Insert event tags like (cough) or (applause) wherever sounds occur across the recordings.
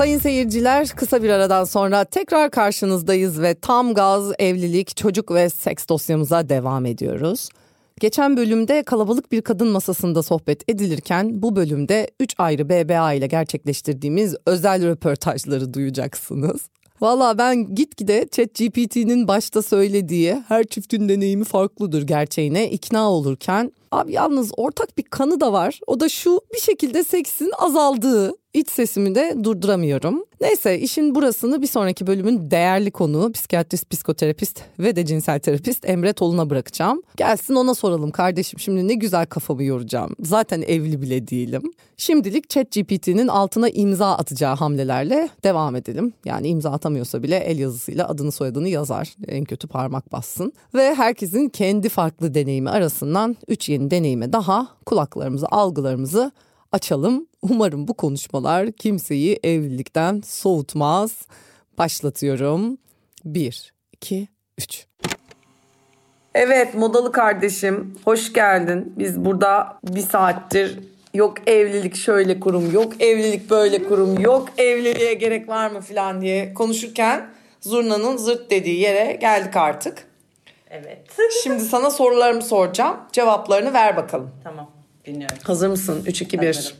Sayın seyirciler kısa bir aradan sonra tekrar karşınızdayız ve tam gaz evlilik, çocuk ve seks dosyamıza devam ediyoruz. Geçen bölümde kalabalık bir kadın masasında sohbet edilirken bu bölümde 3 ayrı BBA ile gerçekleştirdiğimiz özel röportajları duyacaksınız. Valla ben gitgide ChatGPT'nin başta söylediği her çiftin deneyimi farklıdır gerçeğine ikna olurken abi yalnız ortak bir kanı da var. O da şu bir şekilde seksin azaldığı. İç sesimi de durduramıyorum. Neyse işin burasını bir sonraki bölümün değerli konuğu psikiyatrist, psikoterapist ve de cinsel terapist Emre Tolun'a bırakacağım. Gelsin ona soralım kardeşim şimdi ne güzel kafamı yoracağım. Zaten evli bile değilim. Şimdilik ChatGPT'nin altına imza atacağı hamlelerle devam edelim. Yani imza atamıyorsa bile el yazısıyla adını soyadını yazar. En kötü parmak bassın. Ve herkesin kendi farklı deneyimi arasından 3 yeni deneyime daha kulaklarımızı, algılarımızı açalım. Umarım bu konuşmalar kimseyi evlilikten soğutmaz. Başlatıyorum. 1, 2, 3. Evet modalı kardeşim hoş geldin. Biz burada bir saattir yok evlilik şöyle kurum yok evlilik böyle kurum yok evliliğe gerek var mı falan diye konuşurken zurnanın zırt dediği yere geldik artık. Evet. Şimdi sana sorularımı soracağım. Cevaplarını ver bakalım. Tamam. Dinliyorum. Hazır mısın? 3 2 1. Hazırım.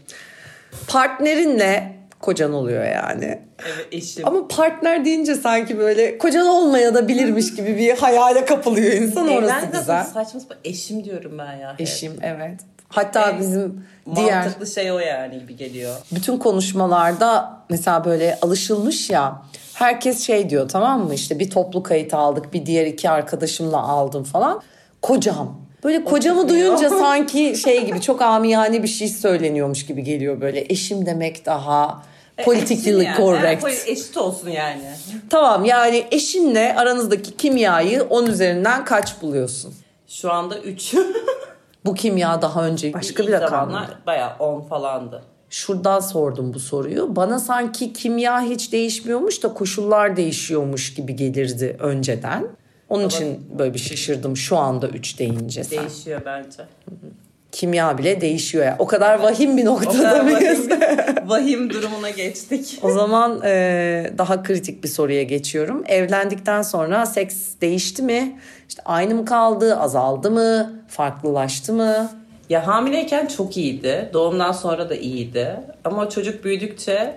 Partnerinle kocan oluyor yani. Evet eşim. Ama partner deyince sanki böyle kocan olmaya da bilirmiş gibi bir hayale kapılıyor insan orası Evlen güzel. saçma sapan eşim diyorum ben ya. hep. Eşim evet. Hatta bizim diğer Mantıklı şey o yani gibi geliyor. bütün konuşmalarda mesela böyle alışılmış ya herkes şey diyor tamam mı işte bir toplu kayıt aldık bir diğer iki arkadaşımla aldım falan kocam böyle kocamı duyunca (laughs) sanki şey gibi çok amiyane bir şey söyleniyormuş gibi geliyor böyle eşim demek daha politically Eşim yani. correct. Ha, eşit olsun yani. Tamam yani eşinle aranızdaki kimyayı 10 üzerinden kaç buluyorsun? Şu anda 3. (laughs) Bu kimya daha önce başka bir rakam bayağı 10 falandı. Şuradan sordum bu soruyu. Bana sanki kimya hiç değişmiyormuş da koşullar değişiyormuş gibi gelirdi önceden. Onun için böyle bir şaşırdım şu anda 3 deyince sen. Değişiyor bence. Kimya bile değişiyor ya. O kadar vahim bir noktada mıyız? vahim, (laughs) vahim durumuna geçtik. O zaman e, daha kritik bir soruya geçiyorum. Evlendikten sonra seks değişti mi? İşte aynı mı kaldı, azaldı mı, farklılaştı mı? Ya hamileyken çok iyiydi. Doğumdan sonra da iyiydi. Ama çocuk büyüdükçe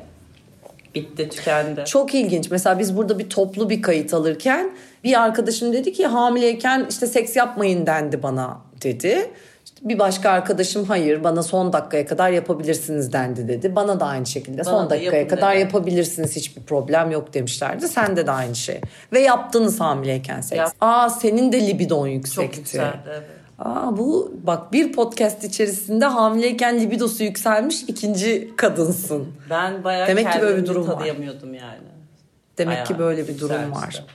bitti, tükendi. Çok ilginç. Mesela biz burada bir toplu bir kayıt alırken bir arkadaşım dedi ki hamileyken işte seks yapmayın dendi bana dedi. İşte bir başka arkadaşım hayır bana son dakikaya kadar yapabilirsiniz dendi dedi. Bana da aynı şekilde Bana son da dakikaya kadar dedi. yapabilirsiniz hiçbir problem yok demişlerdi. Sende de aynı şey. Ve yaptınız hamileyken seks. Yap- Aa senin de libidon Çok yüksekti. yükseldi. Evet. Aa bu bak bir podcast içerisinde hamileyken libidosu yükselmiş ikinci kadınsın. Ben bayağı Demek ki böyle bir durum var. yani. Demek Bayağı ki böyle bir durum var.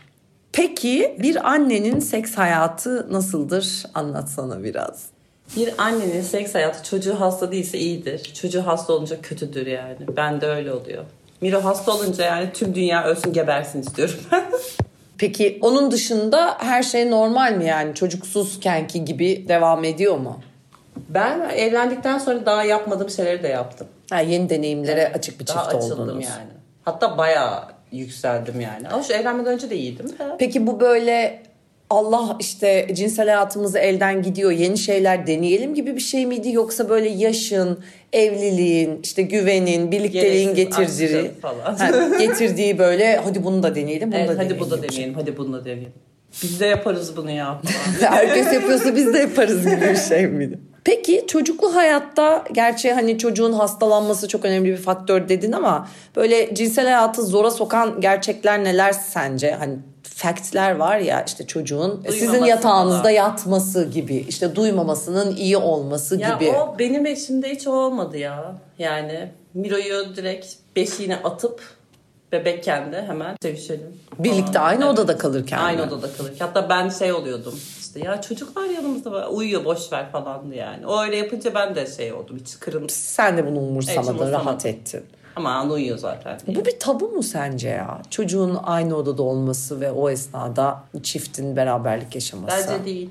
Peki bir annenin seks hayatı nasıldır? Anlatsana biraz. Bir annenin seks hayatı çocuğu hasta değilse iyidir. Çocuğu hasta olunca kötüdür yani. Ben de öyle oluyor. Miro hasta olunca yani tüm dünya ölsün gebersin istiyorum. (laughs) Peki onun dışında her şey normal mi yani? Çocuksuzkenki gibi devam ediyor mu? ben evlendikten sonra daha yapmadığım şeyleri de yaptım. Ha, yeni deneyimlere açık bir Daha çift açıldım oldunuz. yani. Hatta bayağı yükseldim yani. Ama şu evlenmeden önce de iyiydim. Peki bu böyle Allah işte cinsel hayatımızı elden gidiyor yeni şeyler deneyelim gibi bir şey miydi? Yoksa böyle yaşın, evliliğin, işte güvenin, birlikteliğin Gereksiz getirdiği, falan. Ha, getirdiği böyle hadi bunu da deneyelim, bunu Evet, da hadi deneyelim. bu da gibi bir şey. deneyelim, hadi bunu da deneyelim. Biz de yaparız bunu ya. (laughs) Herkes yapıyorsa biz de yaparız gibi bir şey miydi? Peki çocuklu hayatta gerçi hani çocuğun hastalanması çok önemli bir faktör dedin ama böyle cinsel hayatı zora sokan gerçekler neler sence? Hani factler var ya işte çocuğun sizin Duymaması yatağınızda falan. yatması gibi işte duymamasının iyi olması ya gibi. o benim eşimde hiç olmadı ya. Yani Miro'yu direkt beşiğine atıp bebekken de hemen sevişelim. Birlikte falan. aynı Evet. odada kalırken. Aynı mi? odada kalır. Hatta ben şey oluyordum işte ya çocuk var yanımızda var, uyuyor boş ver falandı yani. O öyle yapınca ben de şey oldum hiç kırılmış. Sen de bunu Evet, umursamadın, umursamadım. rahat ettin. Ama uyuyor zaten. Bu bir tabu mu sence ya? Çocuğun aynı odada olması ve o esnada çiftin beraberlik yaşaması. Bence değil.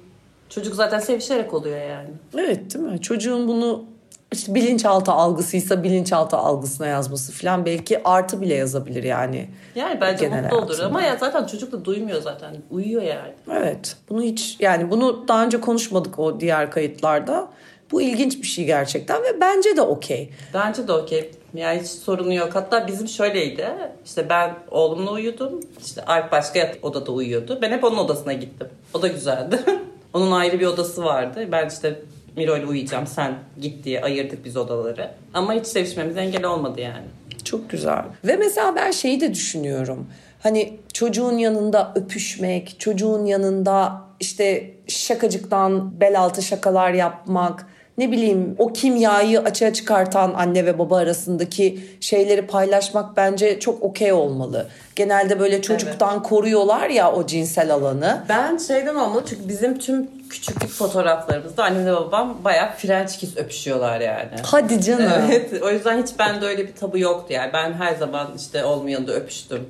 Çocuk zaten sevişerek oluyor yani. Evet değil mi? Çocuğun bunu işte bilinçaltı algısıysa bilinçaltı algısına yazması falan belki artı bile yazabilir yani. Yani bence Genel mutlu olur ama ya zaten çocuk da duymuyor zaten. Uyuyor yani. Evet. Bunu hiç yani bunu daha önce konuşmadık o diğer kayıtlarda. Bu ilginç bir şey gerçekten ve bence de okey. Bence de okey. Yani hiç sorunu yok. Hatta bizim şöyleydi. İşte ben oğlumla uyudum. İşte Alp başka odada uyuyordu. Ben hep onun odasına gittim. O da güzeldi. (laughs) onun ayrı bir odası vardı. Ben işte Miro ile uyuyacağım sen git diye ayırdık biz odaları. Ama hiç sevişmemize engel olmadı yani. Çok güzel. Ve mesela ben şeyi de düşünüyorum. Hani çocuğun yanında öpüşmek, çocuğun yanında işte şakacıktan bel altı şakalar yapmak, ne bileyim o kimyayı açığa çıkartan anne ve baba arasındaki şeyleri paylaşmak bence çok okey olmalı. Genelde böyle çocuktan koruyorlar ya o cinsel alanı. Ben şeyden olmalı çünkü bizim tüm küçüklük fotoğraflarımızda annem ve babam bayağı French kiss öpüşüyorlar yani. Hadi canım. Evet o yüzden hiç bende öyle bir tabu yoktu yani. Ben her zaman işte oğlumun yanında öpüştüm.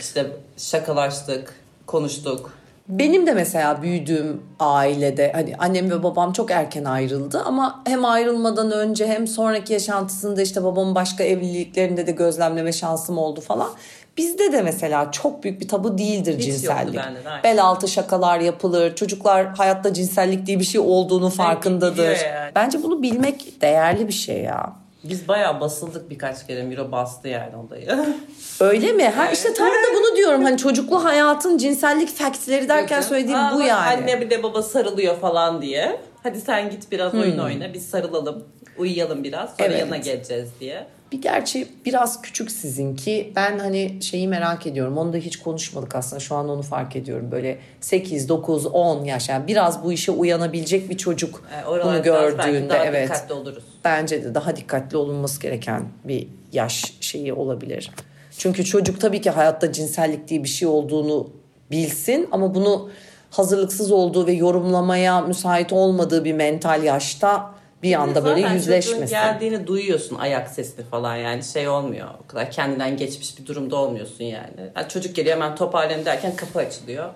İşte şakalaştık, konuştuk. Benim de mesela büyüdüğüm ailede hani annem ve babam çok erken ayrıldı ama hem ayrılmadan önce hem sonraki yaşantısında işte babamın başka evliliklerinde de gözlemleme şansım oldu falan. Bizde de mesela çok büyük bir tabu değildir Hiç cinsellik. bende de, aynen. Bel altı şakalar yapılır. Çocuklar hayatta cinsellik diye bir şey olduğunu farkındadır. yani. Bence bunu bilmek değerli bir şey ya. Biz bayağı basıldık birkaç kere. Miro bastı yani odayı. (laughs) Öyle mi? Ha işte tam da bunu diyorum. Hani çocuklu hayatın cinsellik factleri derken söylediğim Aa, bu bak, yani. Anne bir de baba sarılıyor falan diye. Hadi sen git biraz oyun oyna. Biz sarılalım. Uyuyalım biraz. Sonra Evet. yanına geleceğiz diye. Bir gerçi biraz küçük sizinki. Ben hani şeyi merak ediyorum. Onu da hiç konuşmadık aslında. Şu an onu fark ediyorum. Böyle 8, 9, 10 yaş. Yani biraz bu işe uyanabilecek bir çocuk Yani bunu gördüğünde daha evet. dikkatli oluruz. Bence de daha dikkatli olunması gereken bir yaş şeyi olabilir. Çünkü çocuk tabii ki hayatta cinsellik diye bir şey olduğunu bilsin ama bunu hazırlıksız olduğu ve yorumlamaya müsait olmadığı bir mental yaşta bir anda böyle yüzleşmesin. geldiğini duyuyorsun ayak sesini falan yani şey olmuyor. O kadar kendinden geçmiş bir durumda olmuyorsun yani. Yani çocuk geliyor hemen toparlayayım derken kapı açılıyor.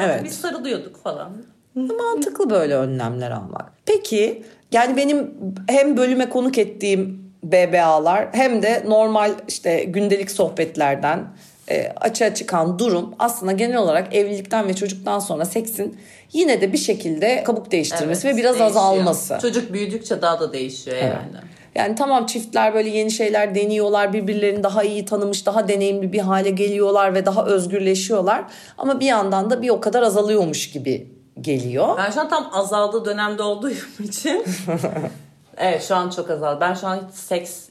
Evet. Biz sarılıyorduk falan. Mantıklı böyle önlemler almak. Peki yani benim hem bölüme konuk ettiğim BBA'lar hem de normal işte gündelik sohbetlerden e, açığa çıkan durum aslında genel olarak evlilikten ve çocuktan sonra seksin yine de bir şekilde kabuk değiştirmesi Evet, ve biraz değişiyor. azalması. Çocuk büyüdükçe daha da değişiyor yani. Yani tamam çiftler böyle yeni şeyler deniyorlar, birbirlerini daha iyi tanımış, daha deneyimli bir hale geliyorlar ve daha özgürleşiyorlar. Ama bir yandan da bir o kadar azalıyormuş gibi geliyor. Ben şu an tam azaldığı dönemde olduğum (laughs) için. (laughs) evet şu an çok azaldı. Ben şu an hiç seks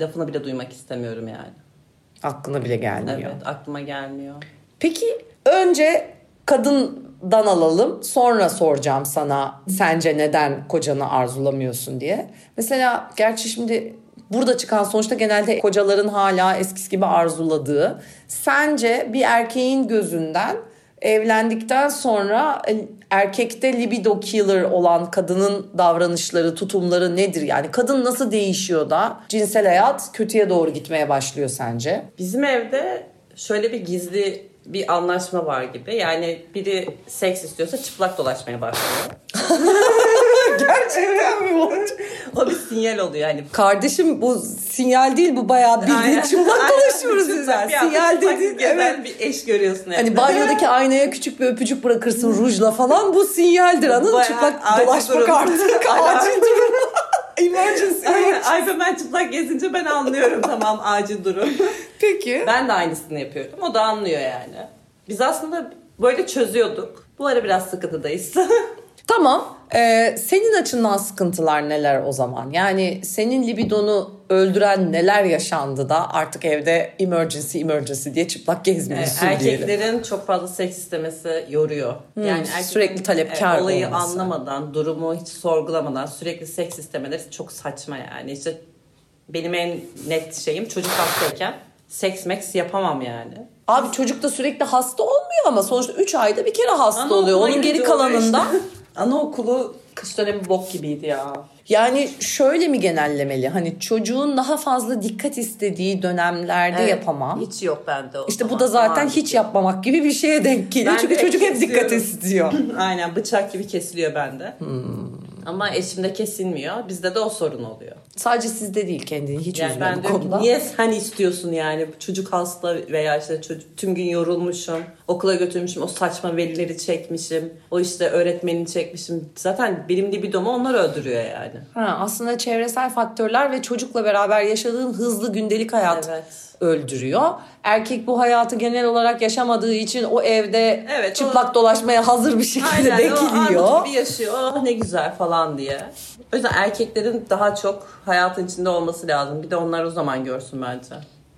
lafını bile duymak istemiyorum yani. Aklına bile gelmiyor. Evet aklıma gelmiyor. Peki önce kadından alalım sonra soracağım sana sence neden kocanı arzulamıyorsun diye. Mesela gerçi şimdi burada çıkan sonuçta genelde kocaların hala eskisi gibi arzuladığı. Sence bir erkeğin gözünden evlendikten sonra e, erkekte libido killer olan kadının davranışları, tutumları nedir? Yani kadın nasıl değişiyor da cinsel hayat kötüye doğru gitmeye başlıyor sence? Bizim evde şöyle bir gizli bir anlaşma var gibi. Yani biri seks istiyorsa çıplak dolaşmaya başlıyor. (laughs) (laughs) Gerçekten mi? O bir sinyal oluyor hani. Kardeşim bu sinyal değil bu bayağı bildiğin çıplak dolaşıyoruz biz. Sinyal dediğin evet. bir eş görüyorsun evde. Hani banyodaki aynaya küçük bir öpücük bırakırsın rujla falan bu sinyaldir anladın Çıplak dolaşmak artık (laughs) acil durum. (laughs) Emergency. Ayfa ben çıplak gezince ben anlıyorum tamam acil durum. Peki. Ben de aynısını yapıyorum. O da anlıyor yani. Biz aslında böyle çözüyorduk. Bu ara biraz sıkıntıdayız. Tamam. Ee, senin açından sıkıntılar neler o zaman? Yani senin libidonu öldüren neler yaşandı da artık evde emergency emergency diye çıplak gezmiyorsun diyelim. Erkeklerin çok fazla seks istemesi yoruyor. yani erkeklerin, sürekli talepkar evet, olayı olması. anlamadan, durumu hiç sorgulamadan sürekli seks istemeleri çok saçma yani. İşte benim en net şeyim çocuk hastayken seks meks yapamam yani. Abi çocuk da sürekli hasta olmuyor ama sonuçta 3 ayda bir kere hasta Anaokuluna oluyor. Onun geri kalanında işte. (laughs) Anaokulu kış dönemi bok gibiydi ya. yani şöyle mi genellemeli? Hani çocuğun daha fazla dikkat istediği dönemlerde Evet, yapamam. Hiç yok bende o İşte bu zaman. da zaten hiç yapmamak gibi bir şeye denk geliyor. Ben Çünkü çocuk hep dikkat kesiyorum. istiyor. (laughs) Aynen bıçak gibi kesiliyor bende. Ama eşimde kesilmiyor. Bizde de o sorun oluyor. Sadece sizde değil kendini hiç Yani üzme ben bu ki, konuda. niye sen istiyorsun yani çocuk hasta veya işte çocuk tüm gün yorulmuşum okula götürmüşüm o saçma velileri çekmişim o işte öğretmenini çekmişim zaten benim libidomu onlar öldürüyor yani. Ha, aslında çevresel faktörler ve çocukla beraber yaşadığın hızlı gündelik hayat Evet. öldürüyor. Erkek bu hayatı genel olarak yaşamadığı için o evde Evet, çıplak dolaşmaya hazır bir şekilde Aynen o bekliyor. armut gibi yaşıyor oh ne güzel falan diye. O yüzden erkeklerin daha çok hayatın içinde olması lazım bir de onlar o zaman görsün bence.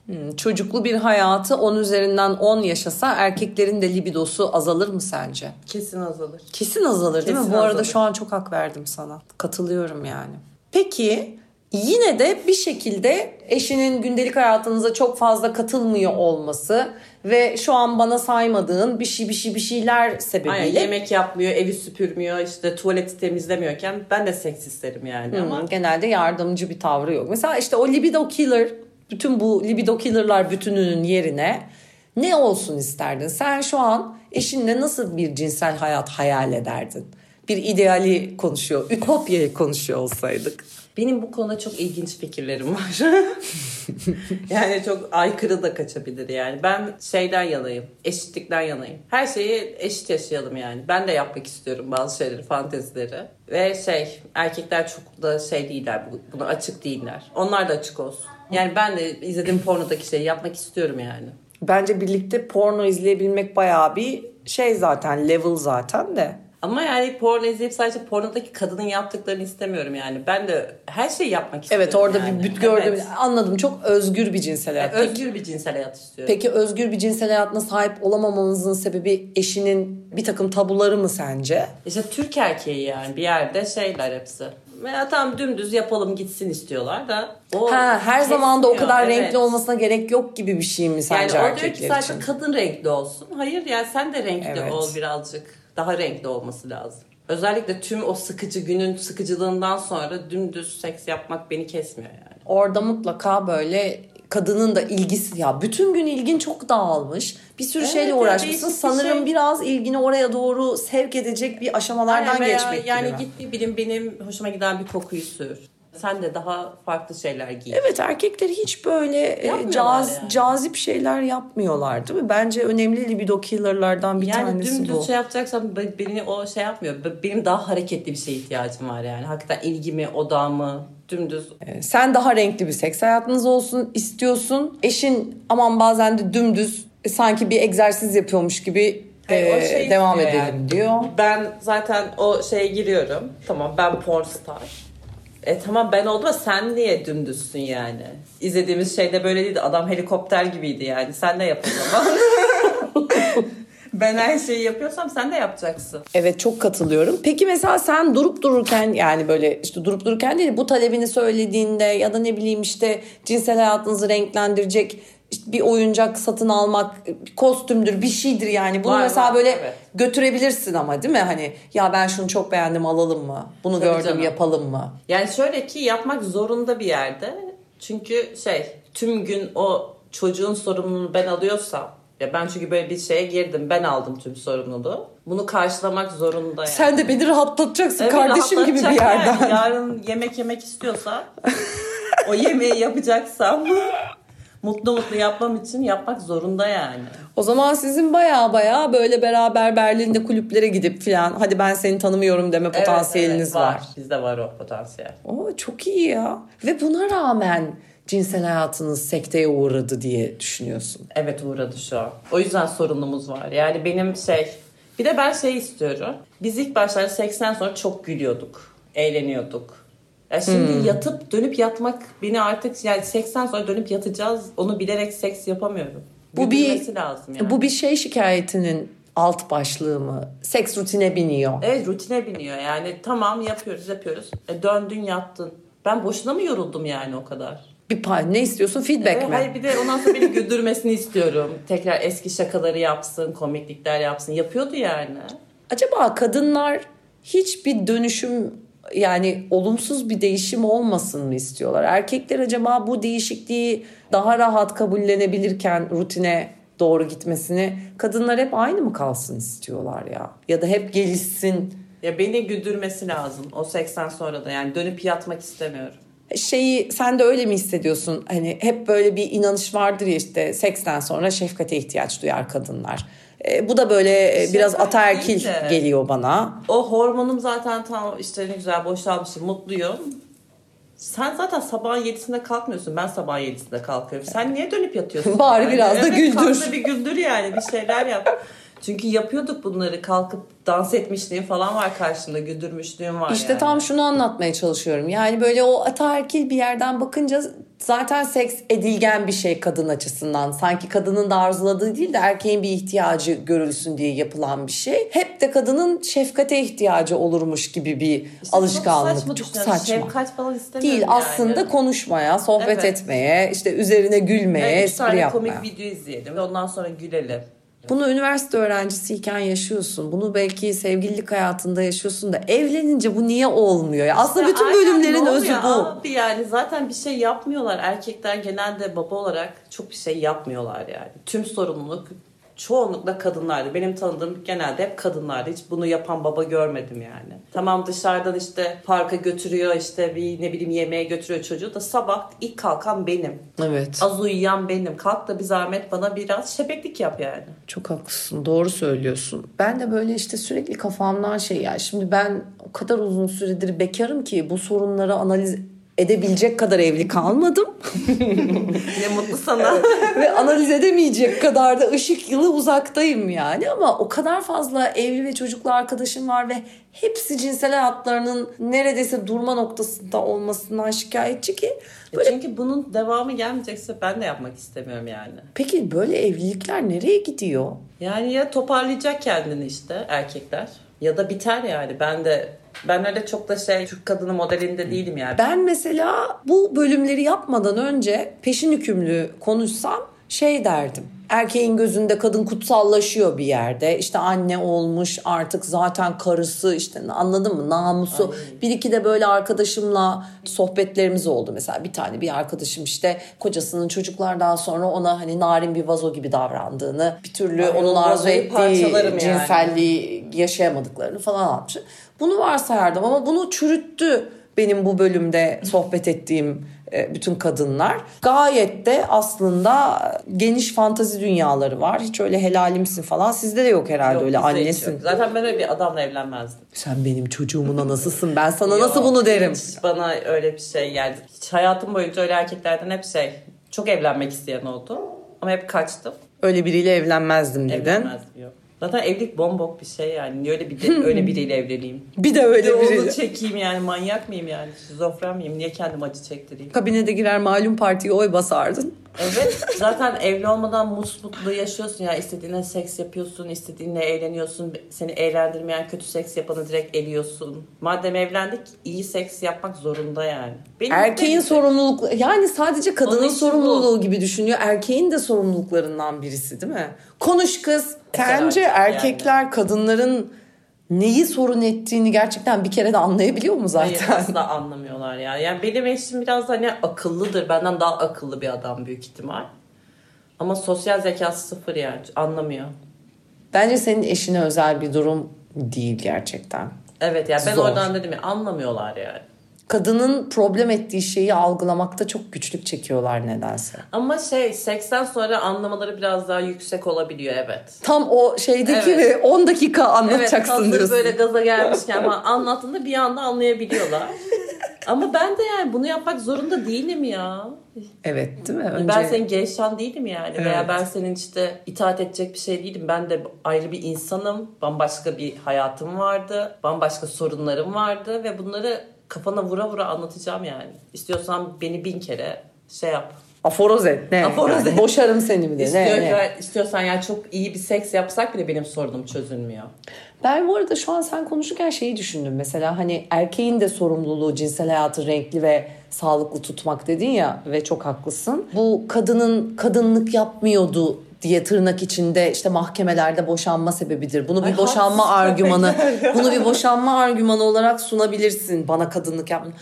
Hmm, Çocuklu bir hayatı 10 üzerinden 10 yaşasa erkeklerin de libidosu azalır mı sence? Kesin azalır. Kesin azalır değil mi? Kesin Bu arada azalır. şu an çok hak verdim sana. Katılıyorum yani. Peki yine de bir şekilde eşinin gündelik hayatınıza çok fazla katılmıyor olması ve şu an bana saymadığın bir şey bir şey bir şeyler sebebiyle Aynen yemek yapmıyor, evi süpürmüyor, işte tuvaleti temizlemiyorken ben de seks isterim yani ama Ama genelde yardımcı bir tavrı yok. Mesela işte o libido killer, bütün bu libido killer'lar bütününün yerine ne olsun isterdin? Sen şu an eşinle nasıl bir cinsel hayat hayal ederdin? Bir ideali konuşuyor, ütopyayı konuşuyor olsaydık. Benim bu konuda çok ilginç fikirlerim var. (laughs) yani çok aykırı da kaçabilir yani. Ben şeyden yanayım, eşitlikten yanayım. Her şeyi eşit yaşayalım yani. Ben de yapmak istiyorum bazı şeyleri, fantezileri. Ve şey, erkekler çok da şey değiller, bu- buna açık değiller. Onlar da açık olsun. Yani ben de izlediğim pornodaki şeyi yapmak istiyorum yani. Bence birlikte porno izleyebilmek bayağı bir şey zaten, level zaten de. Ama yani porno izleyip sadece pornodaki kadının yaptıklarını istemiyorum yani. Ben de her şeyi yapmak istiyorum Evet orada yani. bir büt gördüm. Evet. Anladım çok özgür bir cinsel hayat. Yani özgür bir cinsel hayat istiyorum. Peki özgür bir cinsel hayatına sahip olamamanızın sebebi eşinin bir takım tabuları mı sence? İşte Türk erkeği yani bir yerde şeyler hepsi. Veya tam dümdüz yapalım gitsin istiyorlar da. O Ha, her zaman da o kadar evet. renkli olmasına gerek yok gibi bir şey mi Yani sence o diyor ki erkekler sadece için? kadın renkli olsun. Hayır yani sen de renkli Evet. ol birazcık. Daha renkli olması lazım. Özellikle tüm o sıkıcı günün sıkıcılığından sonra dümdüz seks yapmak beni kesmiyor yani. Orada mutlaka böyle kadının da ilgisi ya bütün gün ilgin çok dağılmış. Bir sürü Evet, şeyle uğraşmışsın. değişik bir Sanırım şey. biraz ilgini oraya doğru sevk edecek bir aşamalardan Aynen, geçmek yani gibi. mi? git bir bilim benim hoşuma giden bir kokuyu sür. Sen de daha farklı şeyler giy. Evet erkekler hiç böyle e, caz, yani. cazip şeyler yapmıyorlar değil mi? Bence önemli libido killer'lardan bir yani tanesi dümdüz bu. şey yapacaksan be- beni o şey yapmıyor. Be- Benim daha hareketli bir şeye ihtiyacım var yani. Hakikaten ilgimi, odağımı dümdüz. E, Sen daha renkli bir seks hayatınız olsun istiyorsun. Eşin aman bazen de dümdüz e, sanki bir egzersiz yapıyormuş gibi Hayır, şey devam edelim yani. diyor. Ben zaten o şeye giriyorum. Tamam ben pornstar. E tamam ben oldum ama sen niye dümdüzsün yani? İzlediğimiz şeyde böyle değildi. Adam helikopter gibiydi yani. Sen de yap o zaman. (laughs) ben her şeyi yapıyorsam sen de yapacaksın. Evet çok katılıyorum. Peki mesela sen durup dururken yani böyle işte durup dururken değil bu talebini söylediğinde ya da ne bileyim işte cinsel hayatınızı renklendirecek işte bir oyuncak satın almak bir kostümdür bir şeydir yani. Bunu Var, mesela var, böyle evet. götürebilirsin ama değil mi? Hani ya ben şunu çok beğendim alalım mı? Bunu Tabii gördüm canım. yapalım mı? Yani şöyle ki yapmak zorunda bir yerde. Çünkü şey tüm gün o çocuğun sorumluluğunu ben alıyorsam ya ben çünkü böyle bir şeye girdim ben aldım tüm sorumluluğu. Bunu karşılamak zorunda yani. Sen de beni rahatlatacaksın Evet, kardeşim gibi bir yerden. yani. Yarın yemek yemek istiyorsa o yemeği yapacaksam (laughs) mutlu mutlu yapmam için yapmak zorunda yani. O zaman sizin baya baya böyle beraber Berlin'de kulüplere gidip filan hadi ben seni tanımıyorum deme Evet, potansiyeliniz evet, var. Bizde var o potansiyel. Oo, çok iyi ya. Ve buna rağmen cinsel hayatınız sekteye uğradı diye düşünüyorsun. Evet uğradı şu an. O yüzden sorunumuz var. Yani benim şey... Bir de ben şey istiyorum. Biz ilk başlarda seksten sonra çok gülüyorduk. Eğleniyorduk. Ya şimdi Hmm. yatıp dönüp yatmak beni artık yani seksten sonra dönüp yatacağız. Onu bilerek seks yapamıyorum. Bu bir lazım yani. bu bir şey şikayetinin alt başlığı mı? Seks rutine biniyor. Evet rutine biniyor yani tamam yapıyoruz yapıyoruz. E, döndün yattın. Ben boşuna mı yoruldum yani o kadar? Bir pay ne istiyorsun? Feedback Evet, mi? hayır bir de ondan sonra beni güldürmesini (laughs) istiyorum. Tekrar eski şakaları yapsın, komiklikler yapsın. Yapıyordu yani. Acaba kadınlar hiçbir dönüşüm yani olumsuz bir değişim olmasın mı istiyorlar? Erkekler acaba bu değişikliği daha rahat kabullenebilirken rutine doğru gitmesini kadınlar hep aynı mı kalsın istiyorlar ya? Ya da hep gelişsin Ya beni güldürmesi lazım o seksten sonra da yani dönüp yatmak istemiyorum. Şeyi sen de öyle mi hissediyorsun? Hani hep böyle bir inanış vardır ya işte seksten sonra şefkate ihtiyaç duyar kadınlar. E, bu da böyle e, biraz Şefkat ataerkil de- geliyor bana. O hormonum zaten tam işte ne güzel boşalmışım, mutluyum. Sen zaten sabahın yedisinde kalkmıyorsun. Ben sabahın yedisinde kalkıyorum. Sen niye dönüp yatıyorsun? (laughs) Bari biraz da evet, güldür. bir güldür yani. Bir şeyler yap. Çünkü yapıyorduk bunları. Kalkıp dans etmişliğim falan var karşımda. Güldürmüşlüğüm var İşte yani. tam şunu anlatmaya çalışıyorum. Yani böyle o ataerkil bir yerden bakınca zaten seks edilgen bir şey kadın açısından. Sanki kadının da arzuladığı değil de erkeğin bir ihtiyacı görülsün diye yapılan bir şey. Hep de kadının şefkate ihtiyacı olurmuş gibi bir İşte alışkanlık. Çok saçma. Çok saçma. Şefkat falan istemiyorum Değil yani. aslında konuşmaya, sohbet Evet. etmeye, işte üzerine gülmeye, Evet, espri yapmaya. komik video izleyelim ve ondan sonra gülelim. Bunu üniversite öğrencisiyken yaşıyorsun. Bunu belki sevgililik hayatında yaşıyorsun da evlenince bu niye olmuyor? Ya aslında Ya bütün bölümlerin özü bu. Abi yani zaten bir şey yapmıyorlar. Erkekler genelde baba olarak çok bir şey yapmıyorlar yani. Tüm sorumluluk çoğunlukla kadınlardı. Benim tanıdığım genelde hep kadınlardı. Hiç bunu yapan baba görmedim yani. Tamam dışarıdan işte parka götürüyor işte bir ne bileyim yemeğe götürüyor çocuğu da sabah ilk kalkan benim. Evet. Az uyuyan benim. Kalk da bir zahmet bana biraz şebeklik yap yani. Çok haklısın. Doğru söylüyorsun. Ben de böyle işte sürekli kafamdan şey ya. Şimdi ben o kadar uzun süredir bekarım ki bu sorunları analiz edebilecek kadar evli kalmadım. (laughs) Ne mutlu sana. Ve analiz edemeyecek kadar da ışık yılı uzaktayım yani. Ama o kadar fazla evli ve çocuklu arkadaşım var ve hepsi cinsel hayatlarının neredeyse durma noktasında olmasından şikayetçi ki. Böyle... Çünkü bunun devamı gelmeyecekse ben de yapmak istemiyorum yani. Peki böyle evlilikler nereye gidiyor? Yani ya toparlayacak kendini işte erkekler ya da biter yani. Ben de ben öyle çok da şey Türk kadını modelinde değilim yani. Ben mesela bu bölümleri yapmadan önce peşin hükümlü konuşsam şey derdim. Erkeğin gözünde kadın kutsallaşıyor bir yerde. İşte anne olmuş artık zaten karısı işte anladın mı namusu. Bir iki de böyle arkadaşımla sohbetlerimiz oldu. Mesela bir tane bir arkadaşım işte kocasının çocuklardan sonra ona hani narin bir vazo gibi davrandığını bir türlü Ay, onun arzu ettiği parçalarım yani. cinselliği yaşayamadıkları falan anlatmış. Bunu varsayardım ama bunu çürüttü benim bu bölümde sohbet ettiğim bütün kadınlar. Gayet de aslında geniş fantazi dünyaları var. Hiç öyle helalimsin falan. Sizde de yok herhalde Yok, öyle annesin. yok. Zaten ben öyle bir adamla evlenmezdim. Sen benim çocuğumun anasısın. Ben sana nasıl Yok, bunu derim? Hiç bana öyle bir şey geldi. Hiç hayatım boyunca öyle erkeklerden hep şey çok evlenmek isteyen oldu. Ama hep kaçtım. Öyle biriyle evlenmezdim dedin. Evlenmezdim yok. Zaten evlilik bombok bir şey yani. Öyle bir de, öyle (laughs) biriyle evleneyim? Bir de Bir öyle de onu biri. çekeyim yani manyak mıyım yani? Şizofren miyim? Niye kendim acı çektireyim? Kabinede girer malum partiye oy basardın. Evet zaten evli olmadan mutluluğu yaşıyorsun ya istediğinle seks yapıyorsun istediğinle eğleniyorsun seni eğlendirmeyen kötü seks yapanı direkt eliyorsun. Madem evlendik iyi seks yapmak zorunda yani. Benim Erkeğin sorumluluk yani sadece kadının Onun sorumluluğu gibi düşünüyor. Erkeğin de sorumluluklarından birisi değil mi? Konuş kız. Sence erkek erkekler kadınların neyi sorun ettiğini gerçekten bir kere de anlayabiliyor mu Hayır zaten? asla anlamıyorlar ya. Yani benim eşim biraz hani akıllıdır. Benden daha akıllı bir adam büyük ihtimal. Ama sosyal zekası sıfır yani. Anlamıyor. Bence senin eşine özel bir durum değil gerçekten. Evet yani ben Zor. oradan dedim ya anlamıyorlar yani. Kadının problem ettiği şeyi algılamakta çok güçlük çekiyorlar nedense. Ama şey seksten sonra anlamaları biraz daha yüksek olabiliyor evet. Tam o şeydeki Evet. ve 10 dakika Evet anlatacaksın hazır diyorsun. böyle gaza gelmişken ama anlattığında bir anda anlayabiliyorlar. ama ben de yani bunu yapmak zorunda değilim ya. Evet değil mi? Önce... Ben senin gevşan değilim yani. Veya Evet. ben senin işte itaat edecek bir şey değilim. Ben de ayrı bir insanım. Bambaşka bir hayatım vardı. Bambaşka sorunlarım vardı. Ve bunları kafana vura vura anlatacağım yani. İstiyorsan beni bin kere şey yap. Aforoz et. Ne? Aforoz et. Boşarım seni bir de. İstiyor, Ne, ne? İstiyorsan yani çok iyi bir seks yapsak bile benim sorunum çözülmüyor. Ben bu arada şu an sen konuşurken şeyi düşündüm. Mesela hani erkeğin de sorumluluğu cinsel hayatı renkli ve sağlıklı tutmak dedin ya ve çok haklısın. Bu kadının kadınlık yapmıyordu diye tırnak içinde işte mahkemelerde boşanma sebebidir. Bunu bir Ay, boşanma argümanı, (laughs) bunu bir boşanma argümanı olarak sunabilirsin. Bana kadınlık yapma.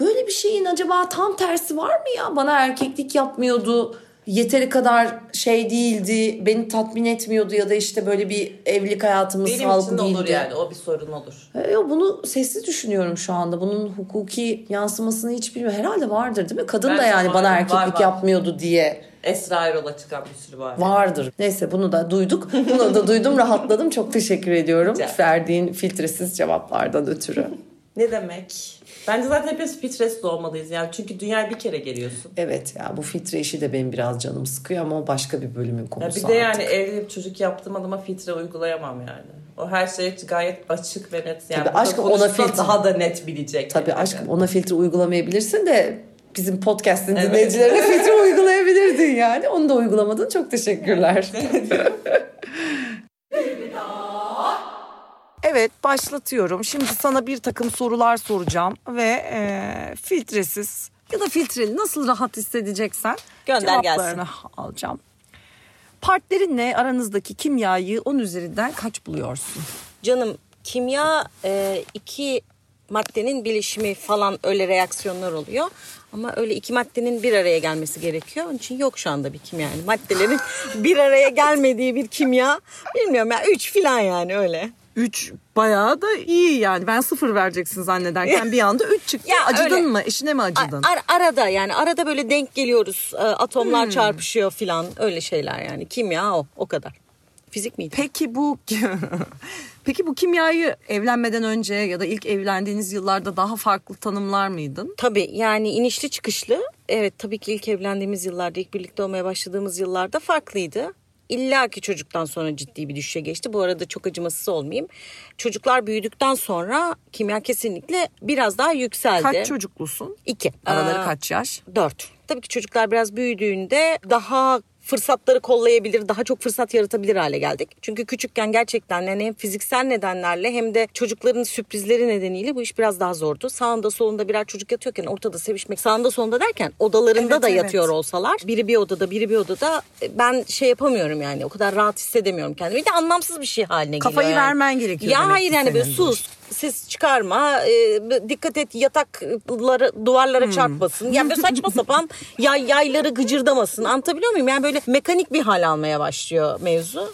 Böyle bir şeyin acaba tam tersi var mı ya? Bana erkeklik yapmıyordu yeteri kadar şey değildi, beni tatmin etmiyordu ya da işte böyle bir evlilik hayatımız Benim sağlıklı için de değildi. olur yani o bir sorun olur. E, yo, bunu sessiz düşünüyorum şu anda. Bunun hukuki yansımasını hiç bilmiyorum. Herhalde vardır değil mi? Kadın da Bence yani bana erkeklik var, var. yapmıyordu diye Esra Erol'a çıkan bir sürü var. vardır. Neyse bunu da duyduk. Bunu da duydum, rahatladım. Çok teşekkür ediyorum Rica verdiğin filtresiz cevaplardan ötürü. (laughs) Ne demek? Bence zaten hepimiz filtresiz olmalıyız yani. Çünkü dünyaya bir kere geliyorsun. Evet ya bu filtre işi de benim biraz canım sıkıyor ama o başka bir bölümün Ya konusu bir de yani artık. evli bir çocuk yaptığım adıma filtre uygulayamam yani. O her şey gayet açık ve net. Yani Tabii aşkım, ona filtre- daha da net bilecek. Tabii yani. aşkım ona filtre uygulamayabilirsin de bizim podcast'in dinleyicilerine filtre uygulayabilirdin yani. Onu da uygulamadın. Çok teşekkürler. (laughs) Evet başlatıyorum. Şimdi sana bir takım sorular soracağım ve e, filtresiz ya da filtreli nasıl rahat hissedeceksen Gönder cevaplarını alacağım. Partnerinle aranızdaki kimyayı 10 üzerinden kaç buluyorsun? Canım kimya e, iki maddenin bilişimi falan öyle reaksiyonlar oluyor. Ama öyle iki maddenin bir araya gelmesi gerekiyor. Onun için yok şu anda bir kimya. Yani maddelerin (laughs) bir araya gelmediği bir kimya. Bilmiyorum ya üç falan yani öyle. 3 bayağı da iyi yani. Ben sıfır vereceksin zannederken bir anda 3 çıktı. (laughs) Ya acıdın öyle. mı? Eşine mi acıdın? Ar- arada yani arada böyle denk geliyoruz. E, atomlar çarpışıyor falan öyle şeyler yani. Kimya o o kadar. Fizik miydi? Peki bu (laughs) Peki bu kimyayı evlenmeden önce ya da ilk evlendiğiniz yıllarda daha farklı tanımlar mıydın? Tabii yani inişli çıkışlı. Evet tabii ki ilk evlendiğimiz yıllarda, ilk birlikte olmaya başladığımız yıllarda farklıydı. İlla ki çocuktan sonra ciddi bir düşüşe geçti. Bu arada çok acımasız olmayayım. Çocuklar büyüdükten sonra kimya kesinlikle biraz daha yükseldi. Kaç çocuklusun? İki. Araları Aa, kaç yaş? Dört. Tabii ki çocuklar biraz büyüdüğünde daha fırsatları kollayabilir, daha çok fırsat yaratabilir hale geldik. Çünkü küçükken gerçekten yani hem fiziksel nedenlerle hem de çocukların sürprizleri nedeniyle bu iş biraz daha zordu. Sağında solunda birer çocuk yatıyorken ortada sevişmek sağında solunda derken odalarında Evet, da evet. yatıyor olsalar biri bir odada biri bir odada e, ben şey yapamıyorum yani o kadar rahat hissedemiyorum kendimi. Bir de anlamsız bir şey haline geliyor. Kafayı yani. vermen gerekiyor Ya hayır yani böyle sus ses çıkarma e, dikkat et yatakları duvarlara çarpmasın. Yani böyle saçma (laughs) sapan yay, yayları gıcırdamasın anlatabiliyor muyum? Yani böyle mekanik bir hal almaya başlıyor mevzu.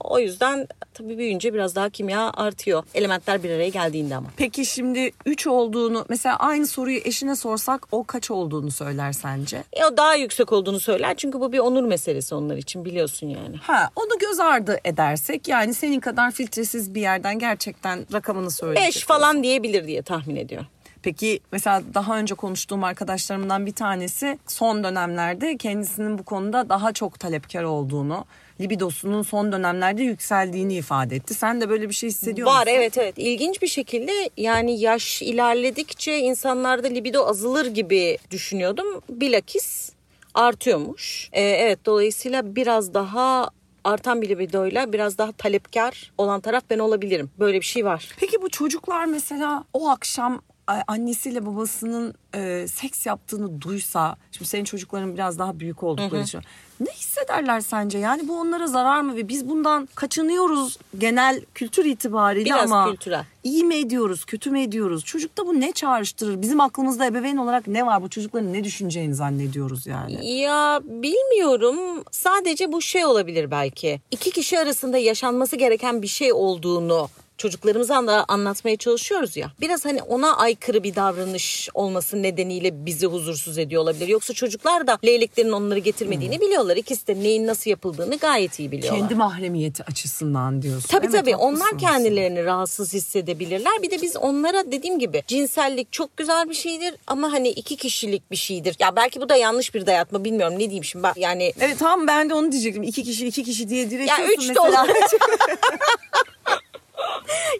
O yüzden tabii büyüyünce biraz daha kimya artıyor. Elementler bir araya geldiğinde ama. Peki şimdi 3 olduğunu mesela aynı soruyu eşine sorsak o kaç olduğunu söyler sence? E, o daha yüksek olduğunu söyler çünkü bu bir onur meselesi onlar için biliyorsun yani. Ha onu göz ardı edersek yani senin kadar filtresiz bir yerden gerçekten rakamını söyleyecek. 5 falan diyebilir diye tahmin ediyorum. Peki mesela daha önce konuştuğum arkadaşlarımdan bir tanesi son dönemlerde kendisinin bu konuda daha çok talepkar olduğunu, libidosunun son dönemlerde yükseldiğini ifade etti. Sen de böyle bir şey hissediyor Var musun? evet evet ilginç bir şekilde yani yaş ilerledikçe insanlarda libido azalır gibi düşünüyordum. Bilakis artıyormuş. Ee, evet dolayısıyla biraz daha artan bir libidoyla biraz daha talepkar olan taraf ben olabilirim. Böyle bir şey var. Peki bu çocuklar mesela o akşam annesiyle babasının e, seks yaptığını duysa, şimdi senin çocukların biraz daha büyük oldukları için ne hissederler sence? Yani bu onlara zarar mı ve biz bundan kaçınıyoruz genel kültür itibariyle Biraz ama kültürel. iyi mi ediyoruz, kötü mü ediyoruz? Çocukta bu ne çağrıştırır? Bizim aklımızda ebeveyn olarak ne var? Bu çocukların ne düşüneceğini zannediyoruz yani. Ya bilmiyorum. Sadece bu şey olabilir belki. İki kişi arasında yaşanması gereken bir şey olduğunu çocuklarımıza da anlatmaya çalışıyoruz ya. Biraz hani ona aykırı bir davranış olması nedeniyle bizi huzursuz ediyor olabilir. Yoksa çocuklar da leyleklerin onları getirmediğini biliyorlar. İkisi de neyin nasıl yapıldığını gayet iyi biliyorlar. Kendi mahremiyeti açısından diyorsun. Tabii Evet, tabii onlar kendilerini rahatsız hissedebilirler. Bir de biz onlara dediğim gibi cinsellik çok güzel bir şeydir ama hani iki kişilik bir şeydir. Ya belki bu da yanlış bir dayatma bilmiyorum ne diyeyim şimdi ben yani Evet tamam ben de onu diyecektim. İki kişi iki kişi diye diretiyorsun Ya üç de mesela. olur. (laughs)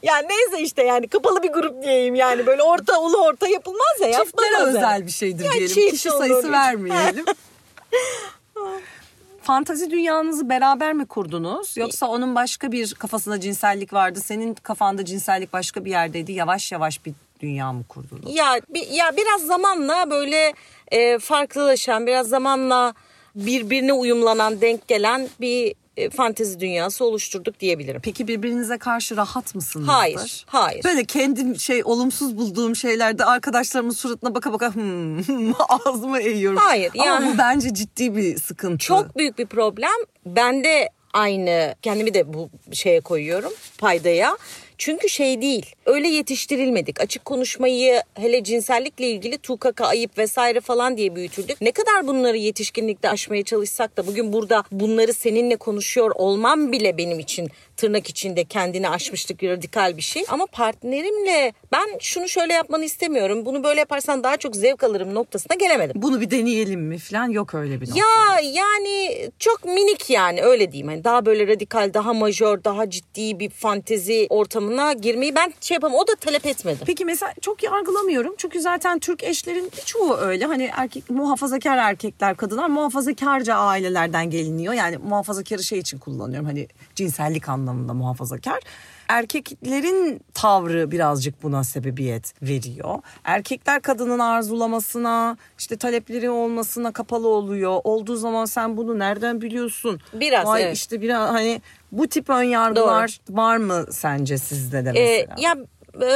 ya neyse işte yani kapalı bir grup diyeyim yani böyle orta ulu orta yapılmaz ya Çiftlere özel bir şeydir Ya diyelim. çift Kişi olur, sayısı vermeyelim. (laughs) Fantazi dünyanızı beraber mi kurdunuz? Yoksa onun başka bir kafasında cinsellik vardı. Senin kafanda cinsellik başka bir yerdeydi. Yavaş yavaş bir dünya mı kurdunuz? Ya bir, ya biraz zamanla böyle e, farklılaşan biraz zamanla birbirine uyumlanan denk gelen bir e, fantezi dünyası oluşturduk diyebilirim. Peki birbirinize karşı rahat mısınızdır? Hayır, hayır. Böyle kendim şey olumsuz bulduğum şeylerde arkadaşlarımın suratına baka baka hmm, (laughs) ağzımı eğiyorum. Hayır, Ama yani- bu bence ciddi bir sıkıntı. Çok büyük bir problem. Ben de aynı kendimi de bu şeye koyuyorum paydaya. Çünkü şey değil öyle yetiştirilmedik. Açık konuşmayı hele cinsellikle ilgili tukaka ayıp vesaire falan diye büyütüldük. Ne kadar bunları yetişkinlikte aşmaya çalışsak da bugün burada bunları seninle konuşuyor olmam bile benim için tırnak içinde kendini aşmışlık radikal bir şey. Ama partnerimle ben şunu şöyle yapmanı istemiyorum. Bunu böyle yaparsan daha çok zevk alırım noktasına gelemedim. Bunu bir deneyelim mi falan yok öyle bir nokta. Ya yani çok minik yani öyle diyeyim. Hani daha böyle radikal, daha majör, daha ciddi bir fantezi ortamına girmeyi ben şey yapamam. O da talep etmedi. Peki mesela çok yargılamıyorum. Çünkü zaten Türk eşlerin birçoğu öyle. Hani erkek muhafazakar erkekler, kadınlar muhafazakarca ailelerden geliniyor. Yani muhafazakarı şey için kullanıyorum. Hani cinsellik anlamında muhafazakar. Erkeklerin tavrı birazcık buna sebebiyet veriyor. Erkekler kadının arzulamasına, işte talepleri olmasına kapalı oluyor. Olduğu zaman sen bunu nereden biliyorsun? Biraz, Vay evet. işte biraz hani bu tip ön yargılar var mı sence sizde de Ee, mesela? ya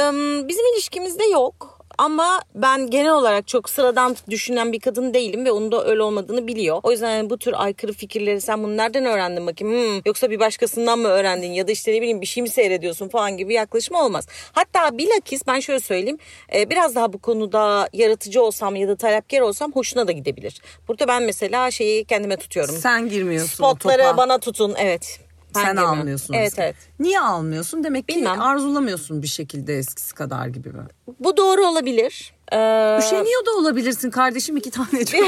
em, bizim ilişkimizde yok. Ama ben genel olarak çok sıradan düşünen bir kadın değilim ve onun da öyle olmadığını biliyor. O yüzden yani bu tür aykırı fikirleri sen bunu nereden öğrendin bakayım? Hmm, yoksa bir başkasından mı öğrendin ya da işte ne bileyim bir şey mi seyrediyorsun falan gibi yaklaşım olmaz. Hatta bilakis ben şöyle söyleyeyim e, biraz daha bu konuda yaratıcı olsam ya da talepkar olsam hoşuna da gidebilir. Burada ben mesela şeyi kendime tutuyorum. Sen girmiyorsun Spotları bana tutun evet. Sen girmiyorum. almıyorsun. Evet mesela. evet. Niye almıyorsun? Demek ki Bilmem. arzulamıyorsun bir şekilde eskisi kadar gibi mi? Bu doğru olabilir. Ee, Üşeniyor da olabilirsin kardeşim iki tane (laughs) çocuk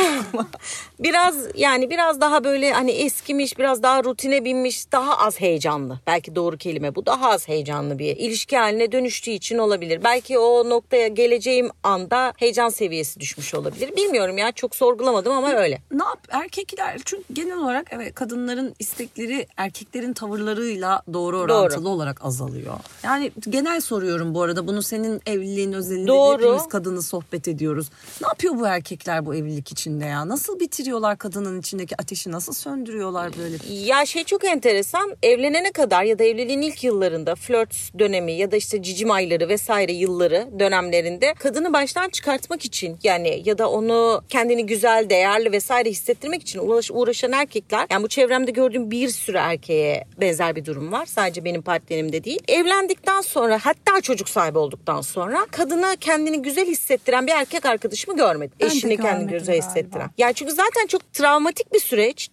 biraz yani biraz daha böyle hani eskimiş biraz daha rutine binmiş daha az heyecanlı. Belki doğru kelime bu daha az heyecanlı bir ilişki haline dönüştüğü için olabilir. Belki o noktaya geleceğim anda heyecan seviyesi düşmüş olabilir. Bilmiyorum ya çok sorgulamadım ama öyle. ne yap erkekler çünkü genel olarak evet kadınların istekleri erkeklerin tavırlarıyla doğru orantılı olarak azalıyor. Yani genel soruyorum bu arada bunu senin evliliğin özelinde Doğru. hepimiz kadını sohbet ediyoruz. Ne yapıyor bu erkekler bu evlilik içinde ya? Nasıl bitiriyorlar kadının içindeki ateşi nasıl söndürüyorlar böyle? Ya şey çok enteresan evlenene kadar ya da evliliğin ilk yıllarında flört dönemi ya da işte cicim ayları vesaire yılları dönemlerinde kadını baştan çıkartmak için yani ya da onu kendini güzel değerli vesaire hissettirmek için uğraş, uğraşan erkekler yani bu çevremde gördüğüm bir sürü erkeğe benzer bir durum var sadece benim partnerimde değil evlendikten sonra hatta çocuk sahibi olduktan sonra kadına kendini güzel hissettiren bir erkek arkadaşımı görmedim. Ben Eşini güzel galiba. hissettiren. Yani çünkü zaten çok travmatik bir süreç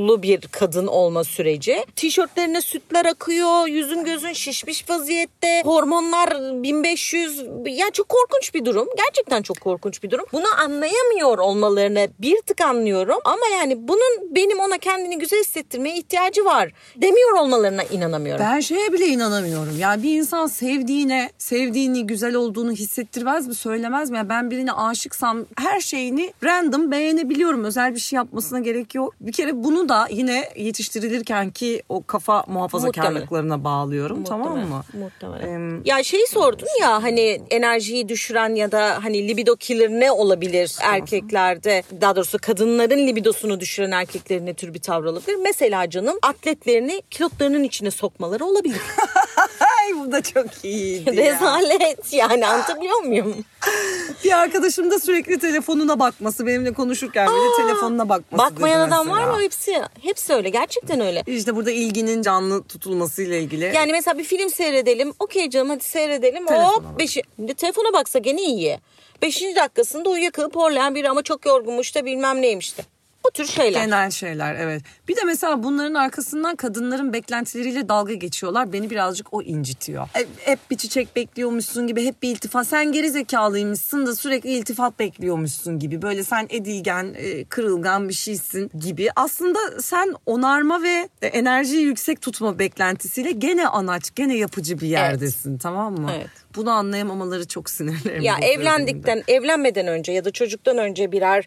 çocuklu bir kadın olma süreci. Tişörtlerine sütler akıyor, yüzün gözün şişmiş vaziyette, hormonlar 1500. Yani çok korkunç bir durum. Gerçekten çok korkunç bir durum. Bunu anlayamıyor olmalarını bir tık anlıyorum. Ama yani bunun benim ona kendini güzel hissettirmeye ihtiyacı var demiyor olmalarına inanamıyorum. Ben şeye bile inanamıyorum. Yani bir insan sevdiğine, sevdiğini, güzel olduğunu hissettirmez mi, söylemez mi? Yani ben birine aşıksam her şeyini random beğenebiliyorum. Özel bir şey yapmasına gerek yok. Bir kere bunu da yine yetiştirilirken ki o kafa muhafazakarlıklarına bağlıyorum. Tamam mı? Muhtemelen. Em, ya şeyi sordun ya hani enerjiyi düşüren ya da hani libido killer ne olabilir erkeklerde? Daha doğrusu kadınların libidosunu düşüren erkeklerin ne tür bir tavır olabilir? Mesela canım atletlerini kilotlarının içine sokmaları olabilir. (laughs) Bu da çok iyiydi ya. Rezalet yani anlatabiliyor muyum? (laughs) Bir arkadaşım da sürekli telefonuna bakması. Benimle konuşurken bile telefonuna bakması. Bakmayan adam var mı? Hepsi, hepsi öyle gerçekten öyle. İşte burada ilginin canlı tutulmasıyla ilgili. Yani mesela bir film seyredelim. Okey canım hadi seyredelim. Telefona Hop bak. beşi, telefona baksa gene iyi. Beşinci dakikasında uyuyakalıp horlayan biri ama çok yorgunmuş da bilmem neymiş de. Bu tür şeyler. Genel şeyler evet. Bir de mesela bunların arkasından kadınların beklentileriyle dalga geçiyorlar. Beni birazcık o incitiyor. Hep, hep bir çiçek bekliyormuşsun gibi hep bir iltifat. Sen geri zekalıymışsın da sürekli iltifat bekliyormuşsun gibi. Böyle sen edilgen, e, kırılgan bir şeysin gibi. Aslında sen onarma ve enerjiyi yüksek tutma beklentisiyle gene anaç, gene yapıcı bir yerdesin tamam mı? Evet. Bunu anlayamamaları çok sinirlerimi Ya benim evlendikten, evlenmeden önce ya da çocuktan önce birer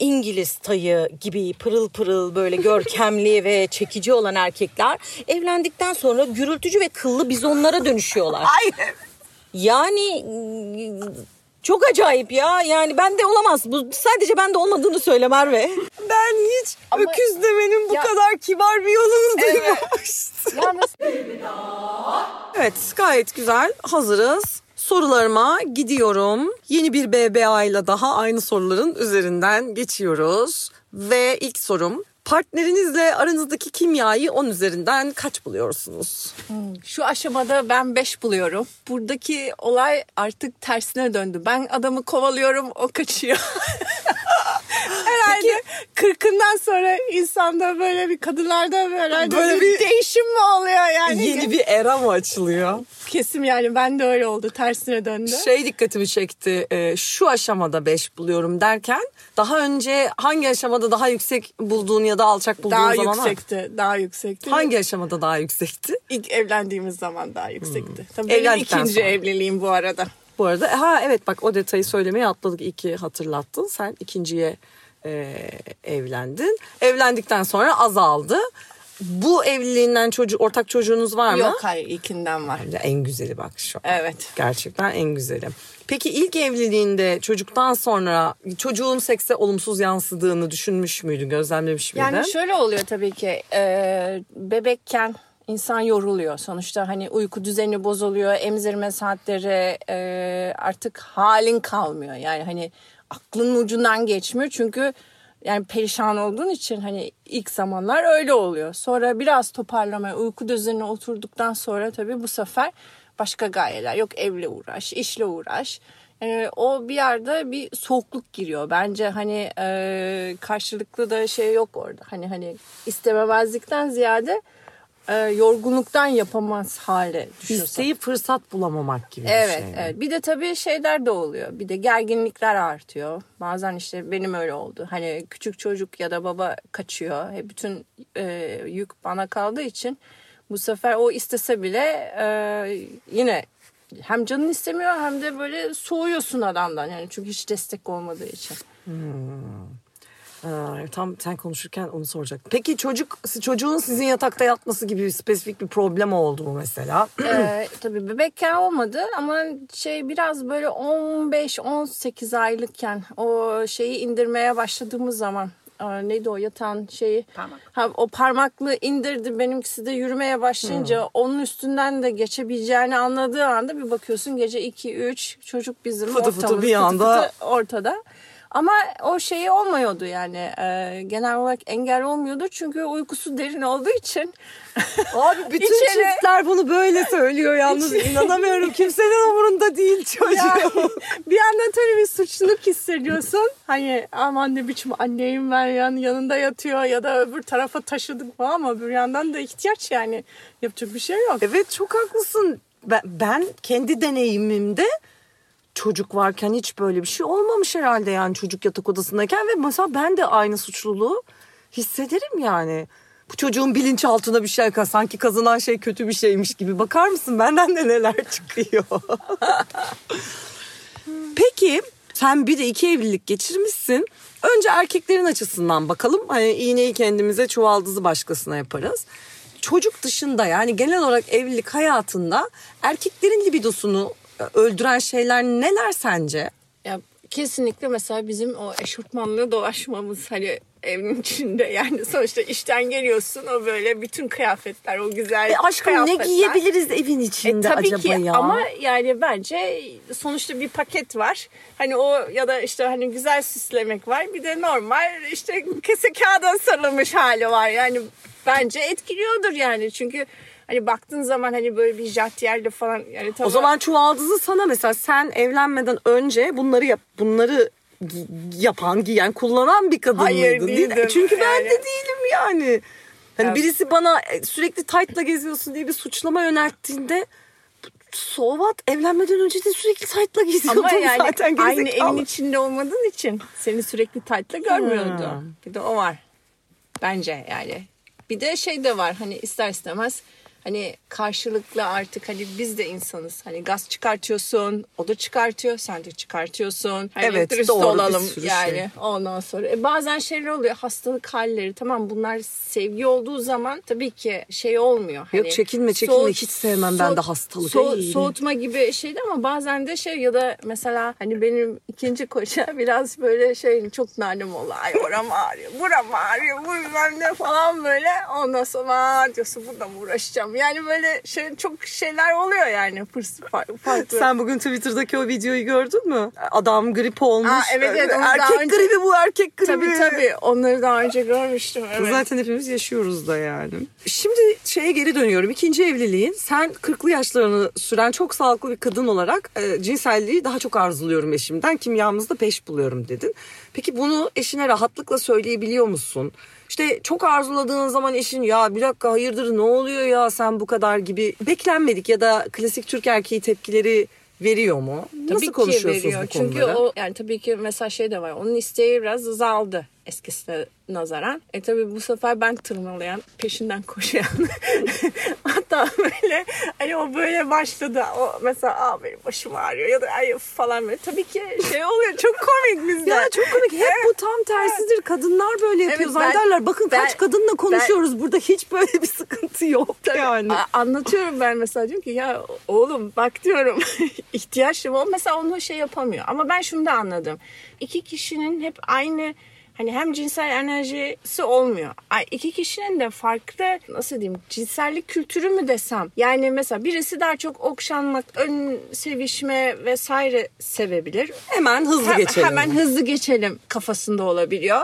İngiliz tayı gibi pırıl pırıl böyle görkemli ve çekici olan erkekler evlendikten sonra gürültücü ve kıllı bizonlara dönüşüyorlar. Ay Yani Çok acayip ya. Yani bende olamaz. Bu sadece bende olmadığını söyle Merve. Ben hiç öküz demenin bu kadar kibar bir yolunu duymamıştım. Ya nasıl? Evet gayet güzel hazırız. Sorularıma gidiyorum. Yeni bir BBA ile daha aynı soruların üzerinden geçiyoruz. Ve ilk sorum partnerinizle aranızdaki kimyayı 10 üzerinden kaç buluyorsunuz? Şu aşamada ben 5 buluyorum. Buradaki olay artık tersine döndü. Ben adamı kovalıyorum, o kaçıyor. (laughs) herhalde kırkından sonra insanda böyle bir kadınlarda böyle, Böyle bir, bir- değişim mi oluyor yani? Yeni bir era mı açılıyor? Kesim yani ben de öyle oldu. Tersine döndü. Şey dikkatimi çekti. e, şu aşamada 5 buluyorum derken daha önce hangi aşamada daha yüksek bulduğun ya da alçak bulduğun daha zaman var? yüksekti. Daha yüksekti. Hangi aşamada daha yüksekti? İlk evlendiğimiz zaman daha yüksekti. Tabii benim ikinci sonra. evliliğim bu arada. Bu arada ha evet bak o detayı söylemeyi atladık. İyi ki hatırlattın. Sen ikinciye e, evlendin. Evlendikten sonra azaldı. Bu evliliğinden çocuk ortak çocuğunuz var mı? Yok hayır ilkinden var. En güzeli bak şu. Evet. Gerçekten en güzeli. Peki ilk evliliğinde çocuktan sonra çocuğun sekse olumsuz yansıdığını düşünmüş müydün, gözlemlemiş miydin? Yani şöyle oluyor tabii ki e, bebekken insan yoruluyor. Sonuçta hani uyku düzeni bozuluyor, emzirme saatleri e, artık halin kalmıyor. Yani hani aklının ucundan geçmiyor çünkü yani perişan olduğun için hani ilk zamanlar öyle oluyor. Sonra biraz toparlamaya, uyku düzenine oturduktan sonra tabii bu sefer başka gayeler. Yok evle uğraş, işle uğraş. Yani o bir yerde bir soğukluk giriyor. Bence hani e, karşılıklı da şey yok orada. Hani hani istememezlikten ziyade e, yorgunluktan yapamaz hale düşüyorsun. İsteyip fırsat bulamamak gibi bir Evet, şey. evet. Bir de tabii şeyler de oluyor. Bir de gerginlikler artıyor. Bazen işte benim öyle oldu. Hani küçük çocuk ya da baba kaçıyor. Hep bütün e, yük bana kaldığı için bu sefer o istese bile e, yine hem canın istemiyor hem de böyle soğuyorsun adamdan. Yani çünkü hiç destek olmadığı için. Aa, tam sen konuşurken onu soracaktım. Peki çocuk çocuğun sizin yatakta yatması gibi bir spesifik bir problem oldu mu mesela? Ee, tabii bebekken olmadı ama şey biraz böyle 15-18 aylıkken o şeyi indirmeye başladığımız zaman Aa, neydi o yatağın şeyi? Parmak. Ha, o parmaklı indirdi benimkisi de yürümeye başlayınca onun üstünden de geçebileceğini anladığı anda bir bakıyorsun gece 2-3 çocuk bizim Fıtı fıtı ortamız, bir anda. fıtı ortada. Ama o şeyi olmuyordu yani Ee, genel olarak engel olmuyordu çünkü uykusu derin olduğu için (laughs) Abi bütün İçeri- çiftler bunu böyle söylüyor yalnız inanamıyorum. Kimsenin umurunda değil çocuğu. Yani bir yandan tabii bir suçluluk hissediyorsun. Hani aman ne biçim anneyim ben yan, yanında yatıyor ya da öbür tarafa taşıdık falan ama bir yandan da ihtiyaç yani. Yapacak bir şey yok. Evet çok haklısın. Ben, ben kendi deneyimimde çocuk varken hiç böyle bir şey olmamış herhalde yani çocuk yatak odasındayken ve mesela ben de aynı suçluluğu hissederim yani. Bu çocuğun bilinçaltına bir şey sanki kazınan şey kötü bir şeymiş gibi. Bakar mısın benden de neler (laughs) çıkıyor. Peki sen bir de iki evlilik geçirmişsin. Önce erkeklerin açısından bakalım. Hani iğneyi kendimize çuvaldızı başkasına yaparız. Çocuk dışında yani genel olarak evlilik hayatında erkeklerin libidosunu öldüren şeyler neler sence? Ya kesinlikle mesela bizim o eşofmanlı dolaşmamız hani evin içinde yani sonuçta işten geliyorsun o böyle bütün kıyafetler o güzel E aşkım ne kıyafetler. giyebiliriz evin E, içinde tabii acaba ki ya? ama yani bence sonuçta bir paket var. Hani o ya da işte hani güzel süslemek var. Bir de normal işte kese kağıda sarılmış hali var. Yani bence etkiliyordur yani. Çünkü hani baktığın zaman hani böyle bir jatiyerle falan yani tabii O zaman çuvaldızı sana mesela sen evlenmeden önce bunları yap bunları yapan, giyen, kullanan bir kadın Hayır, mıydın? Değil- değildim. Çünkü ben Yani- de değilim yani. Hani birisi bana e, sürekli tight'la geziyorsun diye bir suçlama yönelttiğinde so what? Evlenmeden önce de sürekli tight'la geziyordum ama yani zaten aynı evin içinde olmadığın için seni sürekli tight'la görmüyordu. Hmm. Bir de o var. Bence yani. Bir de şey de var hani ister istemez hani karşılıklı artık hani biz de insanız. Hani gaz çıkartıyorsun, o da çıkartıyor, sen de çıkartıyorsun. Hani Evet, dürüst doğru, olalım yani. şey. Ondan sonra e, bazen şeyler oluyor hastalık halleri tamam bunlar sevgi olduğu zaman tabii ki şey olmuyor. Yok, çekinme, çekinme. Hiç sevmem ben de hastalık. Ay. soğutma gibi şeydi ama bazen de şey ya da mesela hani benim ikinci koca (laughs) biraz böyle şey çok nanem olay ay oram ağrıyor buram ağrıyor bilmem ne falan böyle ondan sonra diyorsun burada mı uğraşacağım yani böyle şey çok şeyler oluyor yani farklı. Sen bugün Twitter'daki o videoyu gördün mü? Adam grip olmuş. Aa, evet, evet, erkek önce- gribi bu erkek gribi. Tabii tabii onları daha önce görmüştüm. Evet. Zaten hepimiz yaşıyoruz da yani. Şimdi şeye geri dönüyorum. İkinci evliliğin sen 40'lı yaşlarını süren çok sağlıklı bir kadın olarak e, cinselliği daha çok arzuluyorum eşimden. Kimyamızda peş buluyorum dedin. Peki bunu eşine rahatlıkla söyleyebiliyor musun? İşte çok arzuladığın zaman eşin ya bir dakika hayırdır ne oluyor ya sen bu kadar gibi beklenmedik ya da klasik Türk erkeği tepkileri veriyor mu? Nasıl Tabii ki konuşuyorsunuz veriyor. bu Çünkü konuları? o yani tabii ki mesela şey de var. Onun isteği biraz azaldı eskisine nazaran. E tabii bu sefer ben tırmalayan, peşinden koşayan. (laughs) Hatta böyle hani o böyle başladı. O mesela Aa, benim başım ağrıyor ya da ay falan böyle. Tabii ki şey oluyor. Çok komik bizde. Ya çok komik. Hep bu tam tersidir. Kadınlar böyle yapıyor. Evet, ben- Zannederler bakın ben- kaç kadınla konuşuyoruz. Burada hiç böyle bir sıkıntı yok yani. A- anlatıyorum ben mesela diyorum ki ya oğlum bak diyorum (laughs) ihtiyaçlı o mesela onu şey yapamıyor ama ben şunu da anladım iki kişinin hep aynı hani hem cinsel enerjisi olmuyor Ay, iki kişinin de farklı nasıl diyeyim cinsellik kültürü mü desem yani mesela birisi daha çok okşanmak ön sevişme vesaire sevebilir Hemen hızlı Hem- geçelim. Hemen hızlı geçelim kafasında olabiliyor.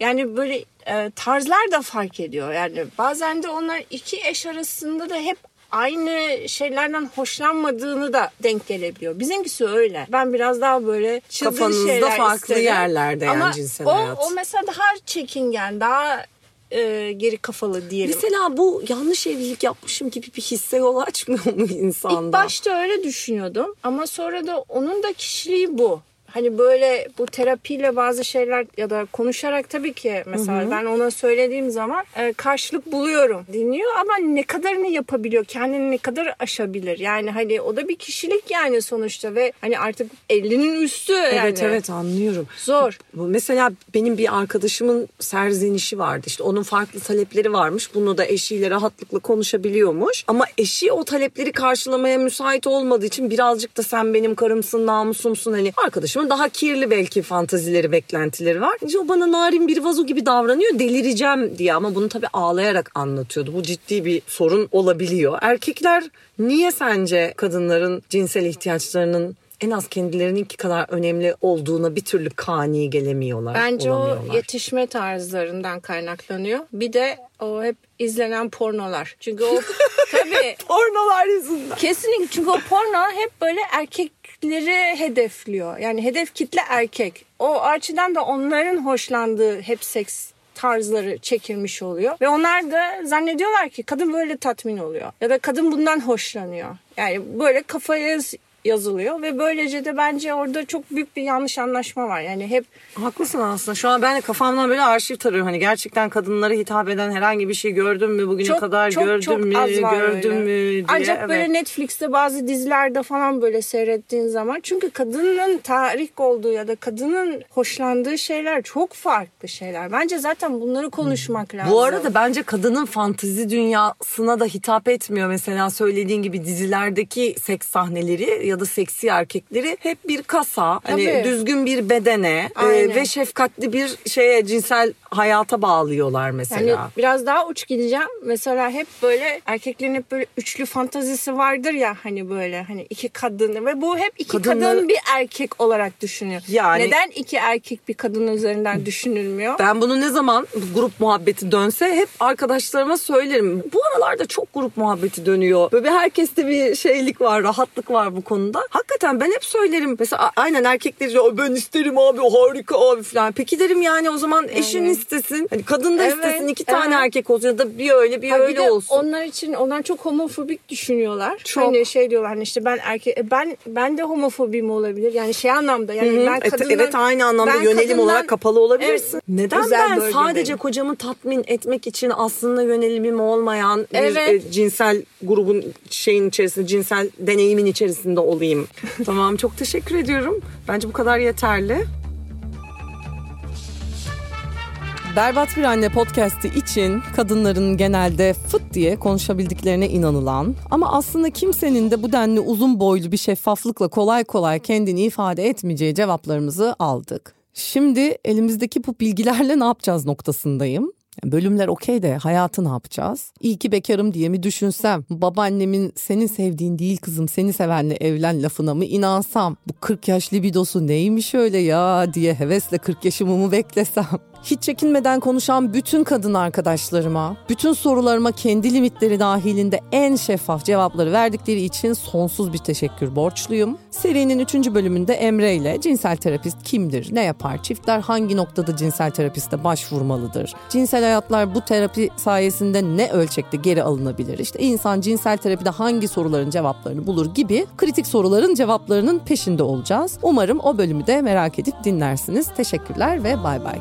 Yani böyle e, tarzlar da fark ediyor. Yani bazen de onlar iki eş arasında da hep aynı şeylerden hoşlanmadığını da denk gelebiliyor. Bizimkisi öyle. Ben biraz daha böyle çılgın Kafanızda şeyler farklı isterim. yerlerde yani Ama cinsel o, hayat. o mesela daha çekingen, daha e, geri kafalı diyelim. Mesela bu yanlış evlilik yapmışım gibi bir hisse yol açmıyor mu insanda? İlk başta öyle düşünüyordum ama sonra da onun da kişiliği bu. Hani böyle bu terapiyle bazı şeyler ya da konuşarak tabii ki mesela ben ona söylediğim zaman e, karşılık buluyorum. Dinliyor ama ne kadarını yapabiliyor? Kendini ne kadar aşabilir? Yani hani o da bir kişilik yani sonuçta ve hani artık 50'nin üstü yani. Evet evet anlıyorum. Zor. Bu Mesela benim bir arkadaşımın serzenişi vardı. İşte onun farklı talepleri varmış. Bunu da eşiyle rahatlıkla konuşabiliyormuş. Ama eşi o talepleri karşılamaya müsait olmadığı için birazcık da sen benim karımsın, namusumsun hani arkadaşımın daha kirli belki fantazileri, beklentileri var. İşte o bana narin bir vazo gibi davranıyor. Delireceğim diye ama bunu tabii ağlayarak anlatıyordu. Bu ciddi bir sorun olabiliyor. Erkekler niye sence kadınların cinsel ihtiyaçlarının en az kendilerininki kadar önemli olduğuna bir türlü kani gelemiyorlar. Bence o yetişme tarzlarından kaynaklanıyor. Bir de o hep izlenen pornolar. Çünkü o (laughs) tabii pornolar yüzünden. Kesinlikle çünkü o porno hep böyle erkekleri hedefliyor. Yani hedef kitle erkek. O açıdan da onların hoşlandığı hep seks tarzları çekilmiş oluyor. Ve onlar da zannediyorlar ki kadın böyle tatmin oluyor. Ya da kadın bundan hoşlanıyor. Yani böyle kafaya yazılıyor ve böylece de bence orada çok büyük bir yanlış anlaşma var. Yani hep Haklısın aslında. Şu an ben de kafamdan böyle arşiv tarıyorum. Hani gerçekten kadınlara hitap eden herhangi bir şey gördün mü? Bugüne çok kadar çok gördün çok mü? gördün öyle. mü diye. Ancak böyle Evet. Netflix'te bazı dizilerde falan böyle seyrettiğin zaman çünkü kadının tahrik olduğu ya da kadının hoşlandığı şeyler çok farklı şeyler. Bence zaten bunları konuşmak lazım. Bu arada bence kadının fantezi dünyasına da hitap etmiyor. Mesela söylediğin gibi dizilerdeki seks sahneleri ya da seksi erkekleri hep bir kasa, hani Tabii. düzgün bir bedene e, ve şefkatli bir şeye cinsel hayata bağlıyorlar mesela. Yani biraz daha uç gideceğim. Mesela hep böyle erkeklerin hep böyle üçlü fantazisi vardır ya hani böyle hani iki kadın ve bu hep iki Kadınlar- kadın bir erkek olarak düşünüyor. Yani- Neden iki erkek bir kadın üzerinden düşünülmüyor? Ben bunu ne zaman grup muhabbeti dönse hep arkadaşlarıma söylerim. Bu aralarda çok grup muhabbeti dönüyor. Böyle herkeste bir şeylik var, rahatlık var bu konuda. Konusunda. Hakikaten ben hep söylerim. Mesela aynen erkekler diyor ben isterim abi harika abi falan. Peki derim yani o zaman eşin istesin. Hani kadın da Evet, istesin iki tane evet. erkek olsun ya da bir öyle bir Ha, bir öyle de olsun. Onlar için onlar çok homofobik düşünüyorlar. Çok. Hani şey diyorlar hani işte ben erkek e, ben ben de homofobim olabilir. Yani şey anlamda yani Hı hı. ben Evet, kadından evet aynı anlamda yönelim kadından- olarak kapalı olabilirsin. Evet, Neden ben bölgedeyim. sadece kocamı tatmin etmek için aslında yönelimim olmayan bir Evet. e, cinsel grubun şeyin içerisinde cinsel deneyimin içerisinde olayım. (laughs) tamam çok teşekkür ediyorum. Bence bu kadar yeterli. Berbat Bir Anne podcast'i için kadınların genelde fıt diye konuşabildiklerine inanılan ama aslında kimsenin de bu denli uzun boylu bir şeffaflıkla kolay kolay kendini ifade etmeyeceği cevaplarımızı aldık. Şimdi elimizdeki bu bilgilerle ne yapacağız noktasındayım. Bölümler okey de hayatı ne yapacağız? İyi ki bekarım diye mi düşünsem? Babaannemin senin sevdiğin değil kızım seni sevenle evlen lafına mı inansam? Bu 40 yaş libidosu neymiş öyle ya diye hevesle 40 yaşımı mı beklesem? Hiç çekinmeden konuşan bütün kadın arkadaşlarıma, bütün sorularıma kendi limitleri dahilinde en şeffaf cevapları verdikleri için sonsuz bir teşekkür borçluyum. Serinin 3. bölümünde Emre ile cinsel terapist kimdir, ne yapar, çiftler hangi noktada cinsel terapiste başvurmalıdır, cinsel hayatlar bu terapi sayesinde ne ölçekte geri alınabilir, işte insan cinsel terapide hangi soruların cevaplarını bulur gibi kritik soruların cevaplarının peşinde olacağız. Umarım o bölümü de merak edip dinlersiniz. Teşekkürler ve bay bay.